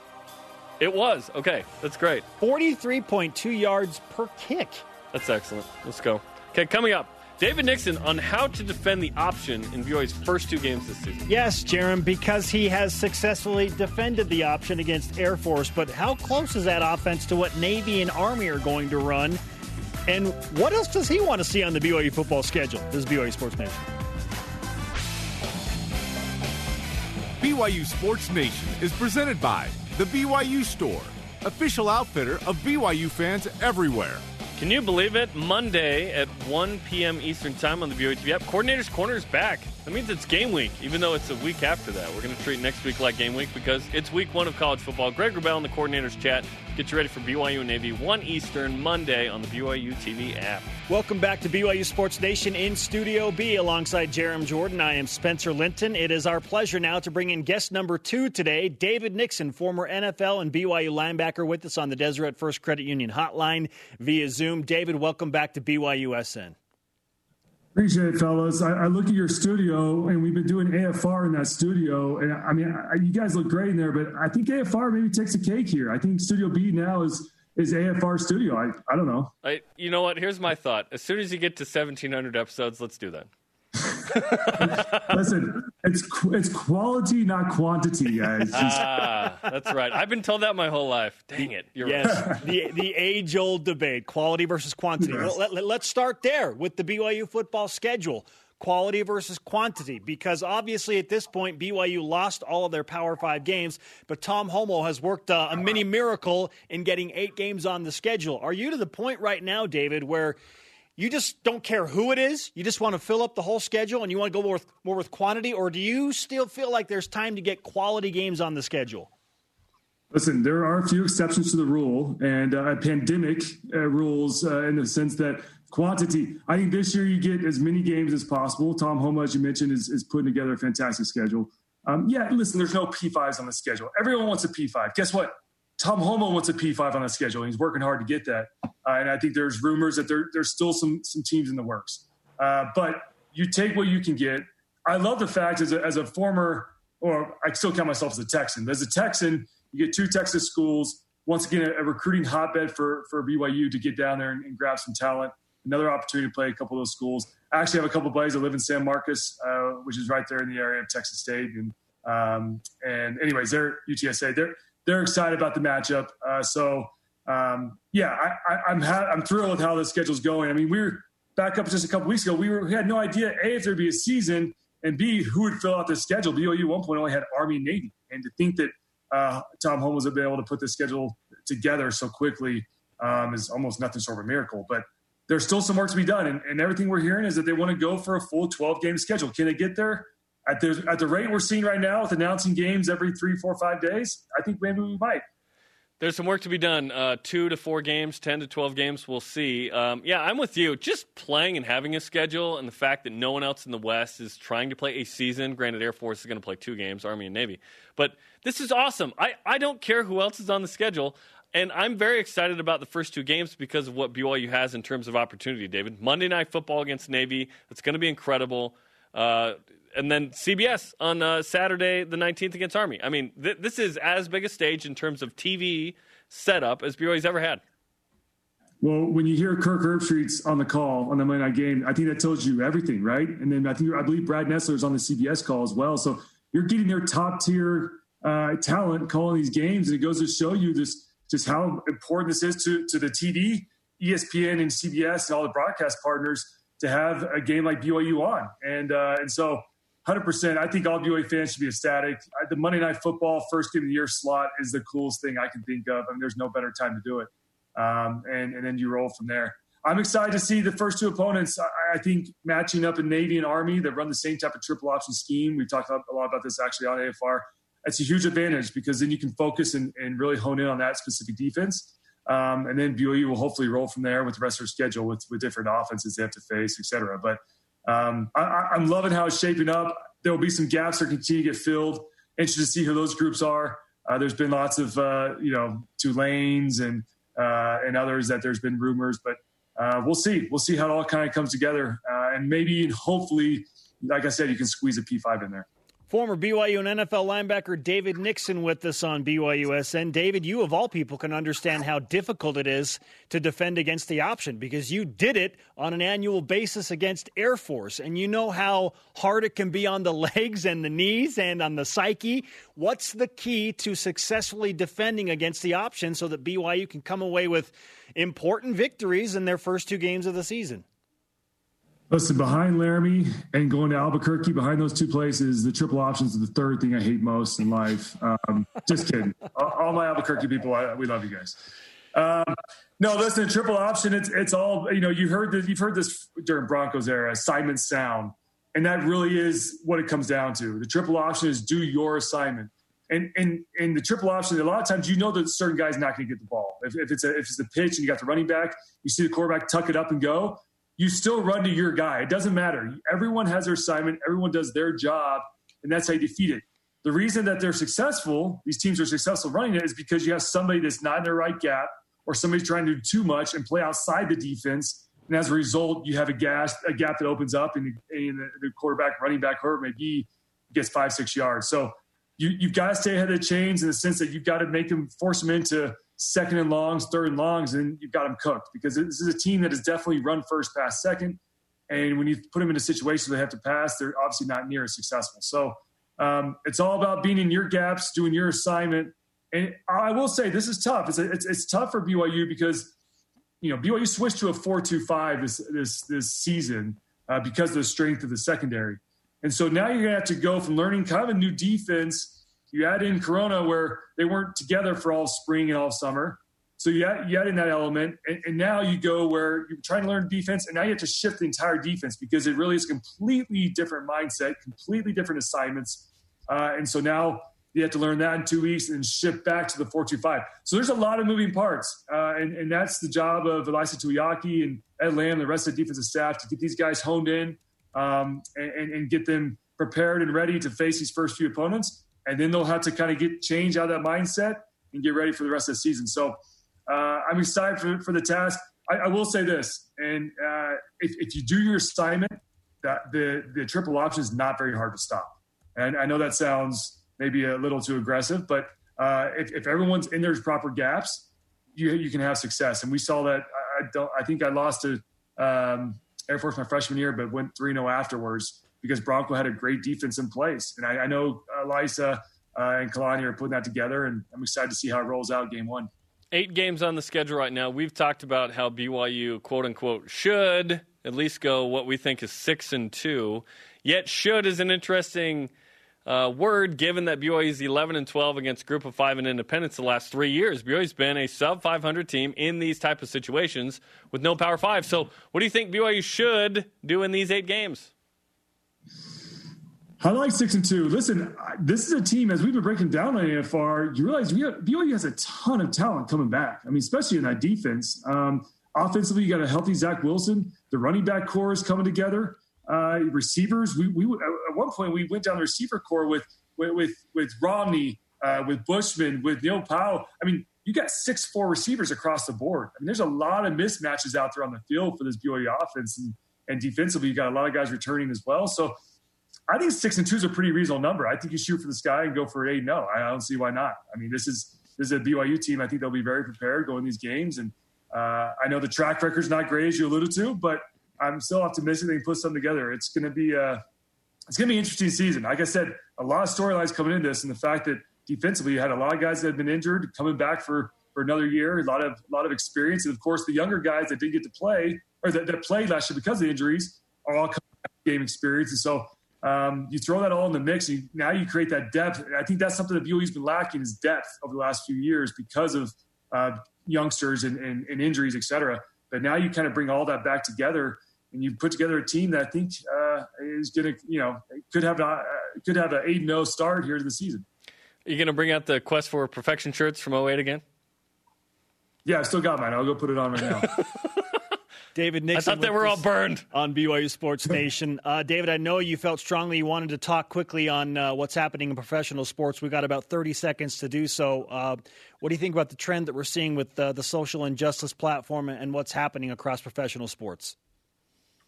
It was. Okay, that's great. 43.2 yards per kick. That's excellent. Let's go. Okay, coming up, David Nixon on how to defend the option in BYU's first two games this season. Yes, Jarom, because he has successfully defended the option against Air Force. But how close is that offense to what Navy and Army are going to run? And what else does he want to see on the BYU football schedule? This is BYU Sports Nation. BYU Sports Nation is presented by The BYU Store, official outfitter of BYU fans everywhere. Can you believe it? Monday at 1 p.m. Eastern Time on the TV app. Coordinator's Corner is back. That means it's game week, even though it's a week after that. We're going to treat next week like game week because it's week one of college football. Greg Wrubell in the Coordinator's Chat. Get you ready for BYU and Navy 1 Eastern Monday on the BYU TV app. Welcome back to BYU Sports Nation in Studio B alongside Jarom Jordan. I am Spencer Linton. It is our pleasure now to bring in guest number two today, David Nixon, former NFL and BYU linebacker, with us on the Deseret First Credit Union hotline via Zoom. David, welcome back to BYUSN. Appreciate it, fellas. I, I look at your studio, and we've been doing AFR in that studio. And I mean, I, you guys look great in there, but I think AFR maybe takes a cake here. I think Studio B now is is AFR studio. I, I don't know. I, you know what? Here's my thought. As soon as you get to 1,700 episodes, let's do that. Listen, it's it's quality, not quantity, guys. Just- Ah, that's right. I've been told that my whole life. Dang it. You're right. Yes, the the age old debate, quality versus quantity. Yes. Well, let, us start there with the BYU football schedule. Quality versus quantity, because obviously at this point BYU lost all of their Power Five games, but Tom Holmoe has worked uh, a mini miracle in getting eight games on the schedule. Are you to the point right now, David, where you just don't care who it is, you just want to fill up the whole schedule, and you want to go more with, more with quantity, or do you still feel like there's time to get quality games on the schedule? Listen, there are a few exceptions to the rule, and uh, pandemic uh, rules uh, in the sense that quantity. I think this year you get as many games as possible. Tom Holmoe, as you mentioned, is, is putting together a fantastic schedule. Um, yeah, listen, there's no P5s on the schedule. Everyone wants a P5. Guess what? Tom Holmoe wants a P5 on the schedule. He's working hard to get that. Uh, and I think there's rumors that there, there's still some, some teams in the works. Uh, but you take what you can get. I love the fact as a, as a former, or I still count myself as a Texan, as a Texan, you get two Texas schools. Once again, a, a recruiting hotbed for, for BYU to get down there and, and grab some talent. Another opportunity to play a couple of those schools. I actually have a couple of buddies that live in San Marcos, uh, which is right there in the area of Texas State. And um, and anyways, they're UTSA. They're they're excited about the matchup. Uh, so um, yeah, I, I, I'm ha- I'm thrilled with how the schedule's going. I mean, we were back up just a couple weeks ago. We were we had no idea a if there'd be a season and b who would fill out the schedule. BYU at one point only had Army and Navy, and to think that uh, Tom Holmoe have been able to put the schedule together so quickly um, is almost nothing short of a miracle. But there's still some work to be done, and, and everything we're hearing is that they want to go for a full 12 game schedule. Can they get there? At the, at the rate we're seeing right now with announcing games every three, four, five days, I think maybe we might. There's some work to be done. Uh, two to four games, 10 to 12 games, we'll see. Um, yeah, I'm with you. Just playing and having a schedule, and the fact that no one else in the West is trying to play a season. Granted, Air Force is going to play two games, Army and Navy. But this is awesome. I, I don't care who else is on the schedule. And I'm very excited about the first two games because of what BYU has in terms of opportunity, David. Monday Night Football against Navy. It's going to be incredible. Uh, and then CBS on uh, Saturday the 19th against Army. I mean, th- this is as big a stage in terms of TV setup as BYU's ever had. Well, when you hear Kirk Herbstreit's on the call on the Monday night game, I think that tells you everything, right? And then I think I believe Brad Nessler is on the CBS call as well. So you're getting their top tier uh, talent calling these games, and it goes to show you this just how important this is to to the TV, ESPN, and CBS, and all the broadcast partners to have a game like BYU on. And uh, and so, 100, percent I think all BYU fans should be ecstatic. The Monday Night Football first game of the year slot is the coolest thing I can think of. I mean, there's no better time to do it um, and, and then you roll from there. I'm excited to see the first two opponents. I, I, think matching up in Navy and Army that run the same type of triple option scheme. We've talked a lot about this actually on AFR. It's a huge advantage because then you can focus and, and really hone in on that specific defense. Um, and then BYU will hopefully roll from there with the rest of their schedule with, with different offenses they have to face, et cetera. But um, I, am loving how it's shaping up. There will be some gaps that continue to get filled. Interested to see who those groups are. Uh, there's been lots of, uh, you know, Tulanes and uh, and others that there's been rumors, but uh, we'll see. We'll see how it all kind of comes together, uh, and maybe hopefully, like I said, you can squeeze a P5 in there. Former BYU and NFL linebacker David Nixon with us on BYUSN. David, you of all people can understand how difficult it is to defend against the option because you did it on an annual basis against Air Force, and you know how hard it can be on the legs and the knees and on the psyche. What's the key to successfully defending against the option so that BYU can come away with important victories in their first two games of the season? Listen, behind Laramie and going to Albuquerque, behind those two places, the triple options is the third thing I hate most in life. Um, just kidding. all, my Albuquerque people, I, we love you guys. Um, no, listen, triple option, it's it's all you know. You heard this, you've heard this during Broncos era, assignment sound, and that really is what it comes down to. The triple option is do your assignment, and and and the triple option. A lot of times, you know that certain guy's not going to get the ball. If, if it's a if it's a pitch and you got the running back, you see the quarterback tuck it up and go you still run to your guy. It doesn't matter. Everyone has their assignment, everyone does their job, and that's how you defeat it. The reason that they're successful, these teams are successful running it, is because you have somebody that's not in the right gap or somebody's trying to do too much and play outside the defense. And as a result, you have a, gas, a gap that opens up, and, and the quarterback, running back, whoever it may be, gets five, six yards. So you, you've got to stay ahead of the chains in the sense that you've got to make them, force them into – second and longs, third and longs, and you've got them cooked because this is a team that has definitely run first, pass second. And when you put them in a situation where they have to pass, they're obviously not near as successful. So um, it's all about being in your gaps, doing your assignment. And I will say this is tough. It's, it's, it's tough for BYU because you know BYU switched to a four-two-five this this this season uh, because of the strength of the secondary. And so now you're going to have to go from learning kind of a new defense you add in Corona where they weren't together for all spring and all summer. So you add, you add in that element, and, and, now you go where you're trying to learn defense, and now you have to shift the entire defense because it really is a completely different mindset, completely different assignments. Uh, and so now you have to learn that in two weeks and shift back to the 425. So there's a lot of moving parts, uh, and, and, that's the job of Ilaisa Tuiaki and Ed Lamb, the rest of the defensive staff, to get these guys honed in um, and, and get them prepared and ready to face these first few opponents and then they'll have to kind of get change out of that mindset and get ready for the rest of the season. So uh, I'm excited for, for the task. I, I will say this, and uh, if, if, you do your assignment, that the the triple option is not very hard to stop. And I know that sounds maybe a little too aggressive, but uh, if, if everyone's in their proper gaps, you you can have success. And we saw that. I, don't. I think I lost to um, Air Force my freshman year, but went three 0 afterwards because Bronco had a great defense in place. And I, I know Ilaisa uh, and Kalani are putting that together, and I'm excited to see how it rolls out game one. Eight games on the schedule right now. We've talked about how BYU, quote unquote, should at least go what we think is six and two. Yet, should is an interesting uh, word given that BYU is 11 and 12 against Group of Five and Independence the last three years. BYU's been a sub 500 team in these type of situations with no Power Five. So, what do you think BYU should do in these eight games? I like six and two. Listen, this is a team as we've been breaking down on AFR. You realize BYU has a ton of talent coming back. I mean, especially in that defense. Um, offensively, you got a healthy Zach Wilson. The running back core is coming together. Uh, receivers, we, we at one point we went down the receiver core with with with, with Romney, uh, with Bushman, with Neil Pau'u. I mean, you got six four receivers across the board. I mean, there's a lot of mismatches out there on the field for this BYU offense, and, and defensively, you got a lot of guys returning as well. So I think six and two is a pretty reasonable number. I think you shoot for the sky and go for eight. No, I don't see why not. I mean, this is this is a BYU team. I think they'll be very prepared going these games, and uh, I know the track record's not great as you alluded to, but I'm still optimistic they can put something together. It's going to be a, uh, it's going to be an interesting season. Like I said, a lot of storylines coming into this, and the fact that defensively you had a lot of guys that had been injured coming back for for another year, a lot of a lot of experience, and of course the younger guys that didn't get to play or that, that played last year because of injuries are all game experience, and so. Um, you throw that all in the mix, and now you create that depth. I think that's something that BYU's been lacking is depth over the last few years because of uh, youngsters and, and, and, injuries, et cetera. But now you kind of bring all that back together, and you put together a team that I think uh, is going to, you know, could have a, uh, could have an eight 0 start here to the season. Are you going to bring out the quest for perfection shirts from 08 again? Yeah, I still got mine. I'll go put it on right now. David Nixon. I thought they were all burned on BYU Sports Nation. Uh, David, I know you felt strongly you wanted to talk quickly on uh, what's happening in professional sports. We got about 30 seconds to do so. Uh, what do you think about the trend that we're seeing with uh, the social injustice platform and what's happening across professional sports?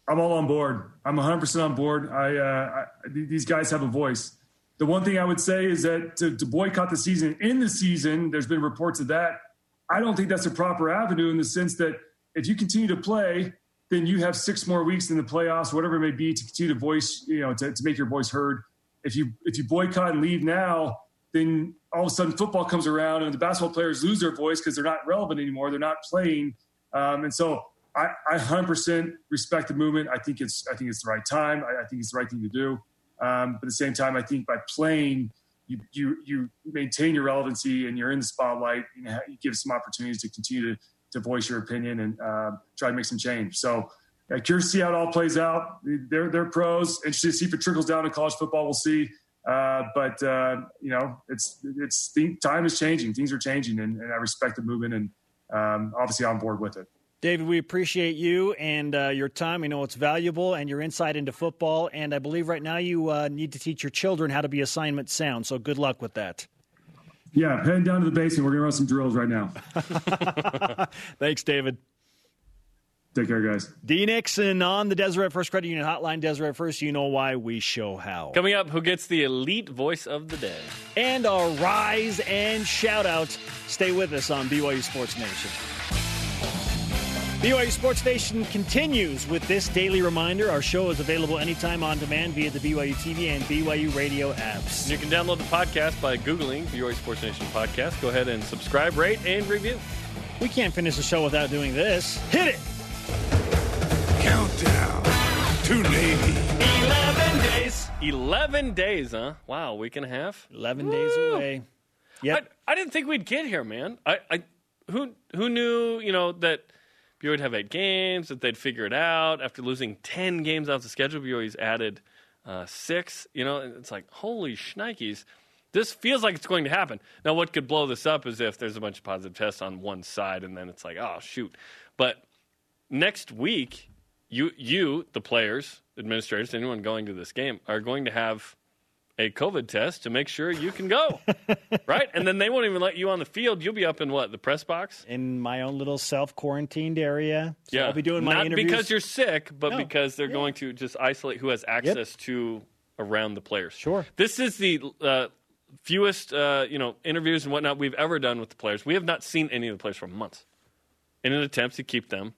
I'm all on board. I'm 100% on board. I, uh, I, these guys have a voice. The one thing I would say is that to, to boycott the season in the season, there's been reports of that. I don't think that's a proper avenue in the sense that if you continue to play, then you have six more weeks in the playoffs, whatever it may be, to continue to voice, you know, to, to make your voice heard. If you if you boycott and leave now, then all of a sudden football comes around and the basketball players lose their voice because they're not relevant anymore. They're not playing, um, and so I, I 100% respect the movement. I think it's I think it's the right time. I, I think it's the right thing to do. Um, but at the same time, I think by playing, you you you maintain your relevancy and you're in the spotlight. Know, you give some opportunities to continue to to voice your opinion and uh, try to make some change. So. Uh, curious to see how it all plays out. They're, they're pros. Interested to see if it trickles down to college football. We'll see. Uh, but uh, you know, it's it's the time is changing. Things are changing, and, and I respect the movement, and um, obviously on board with it. David, we appreciate you and uh, your time. We know it's valuable and your insight into football. And I believe right now you uh, need to teach your children how to be assignment sound. So good luck with that. Yeah, heading down to the basement. We're going to run some drills right now. Thanks, David. Take care, guys. D Nixon on the Deseret First Credit Union Hotline. Deseret First, you know why, we show how. Coming up, who gets the elite voice of the day? And our rise and shout outs. Stay with us on BYU Sports Nation. BYU Sports Nation continues with this daily reminder. Our show is available anytime on demand via the BYU TV and BYU radio apps. You can download the podcast by Googling BYU Sports Nation podcast. Go ahead and subscribe, rate, and review. We can't finish the show without doing this. Hit it! Countdown to Navy. 11 days. 11 days, huh? Wow, week and a half? 11 Woo. days away. Yep. I, I, didn't think we'd get here, man. I, I who who knew, you know, that BYU would have eight games, that they'd figure it out. After losing 10 games off the schedule, BYU's added uh, six. You know, it's like, holy shnikes. This feels like it's going to happen. Now, what could blow this up is if there's a bunch of positive tests on one side, and then it's like, oh, shoot. But next week, you, you, the players, administrators, anyone going to this game, are going to have a COVID test to make sure you can go, right? And then they won't even let you on the field. You'll be up in what the press box in my own little self quarantined area. So yeah, I'll be doing my not interviews. because you're sick, but no. because they're yeah. going to just isolate who has access yep. to around the players. Sure, this is the uh, fewest uh, you know interviews and whatnot we've ever done with the players. We have not seen any of the players for months in an attempt to keep them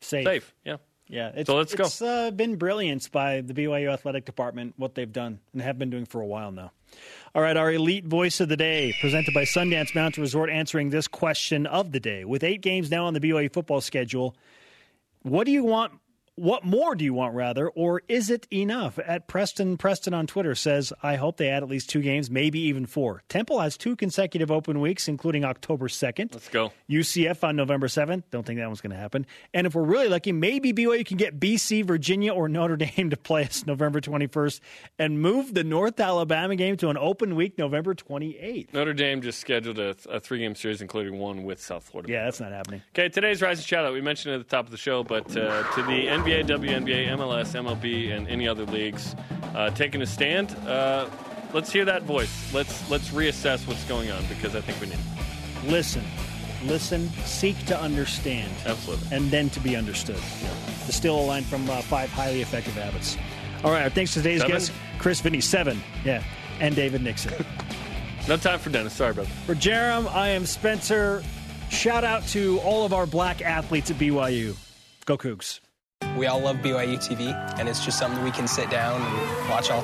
safe. Safe, yeah. Yeah, it's, so let's go. It's uh, been brilliance by the BYU athletic department what they've done and have been doing for a while now. All right, our elite voice of the day, presented by Sundance Mountain Resort, answering this question of the day. With eight games now on the BYU football schedule, what do you want what more do you want, rather, or is it enough? At Preston, Preston on Twitter says, I hope they add at least two games, maybe even four. Temple has two consecutive open weeks, including October 2nd. Let's go. UCF on November 7th. Don't think that one's going to happen. And if we're really lucky, maybe BYU can get BC, Virginia, or Notre Dame to play us November 21st and move the North Alabama game to an open week November 28th. Notre Dame just scheduled a, a three game series, including one with South Florida. Yeah, that's not happening. Okay, today's Rise and Shout Out. We mentioned it at the top of the show, but uh, to the NBA NBA, WNBA, MLS, MLB, and any other leagues uh, taking a stand. Uh, let's hear that voice. Let's let's reassess what's going on because I think we need. Listen, listen, seek to understand, absolutely, and then to be understood. Yeah. The still a line from uh, Five Highly Effective Habits. All right, thanks to today's Seven? guest. Chris Vannini, seven. Yeah. And David Nixon. no time for Dennis. Sorry, brother. For Jarom, I am Spencer. Shout out to all of our black athletes at BYU. Go Cougs. We all love BYU TV, and it's just something we can sit down and watch all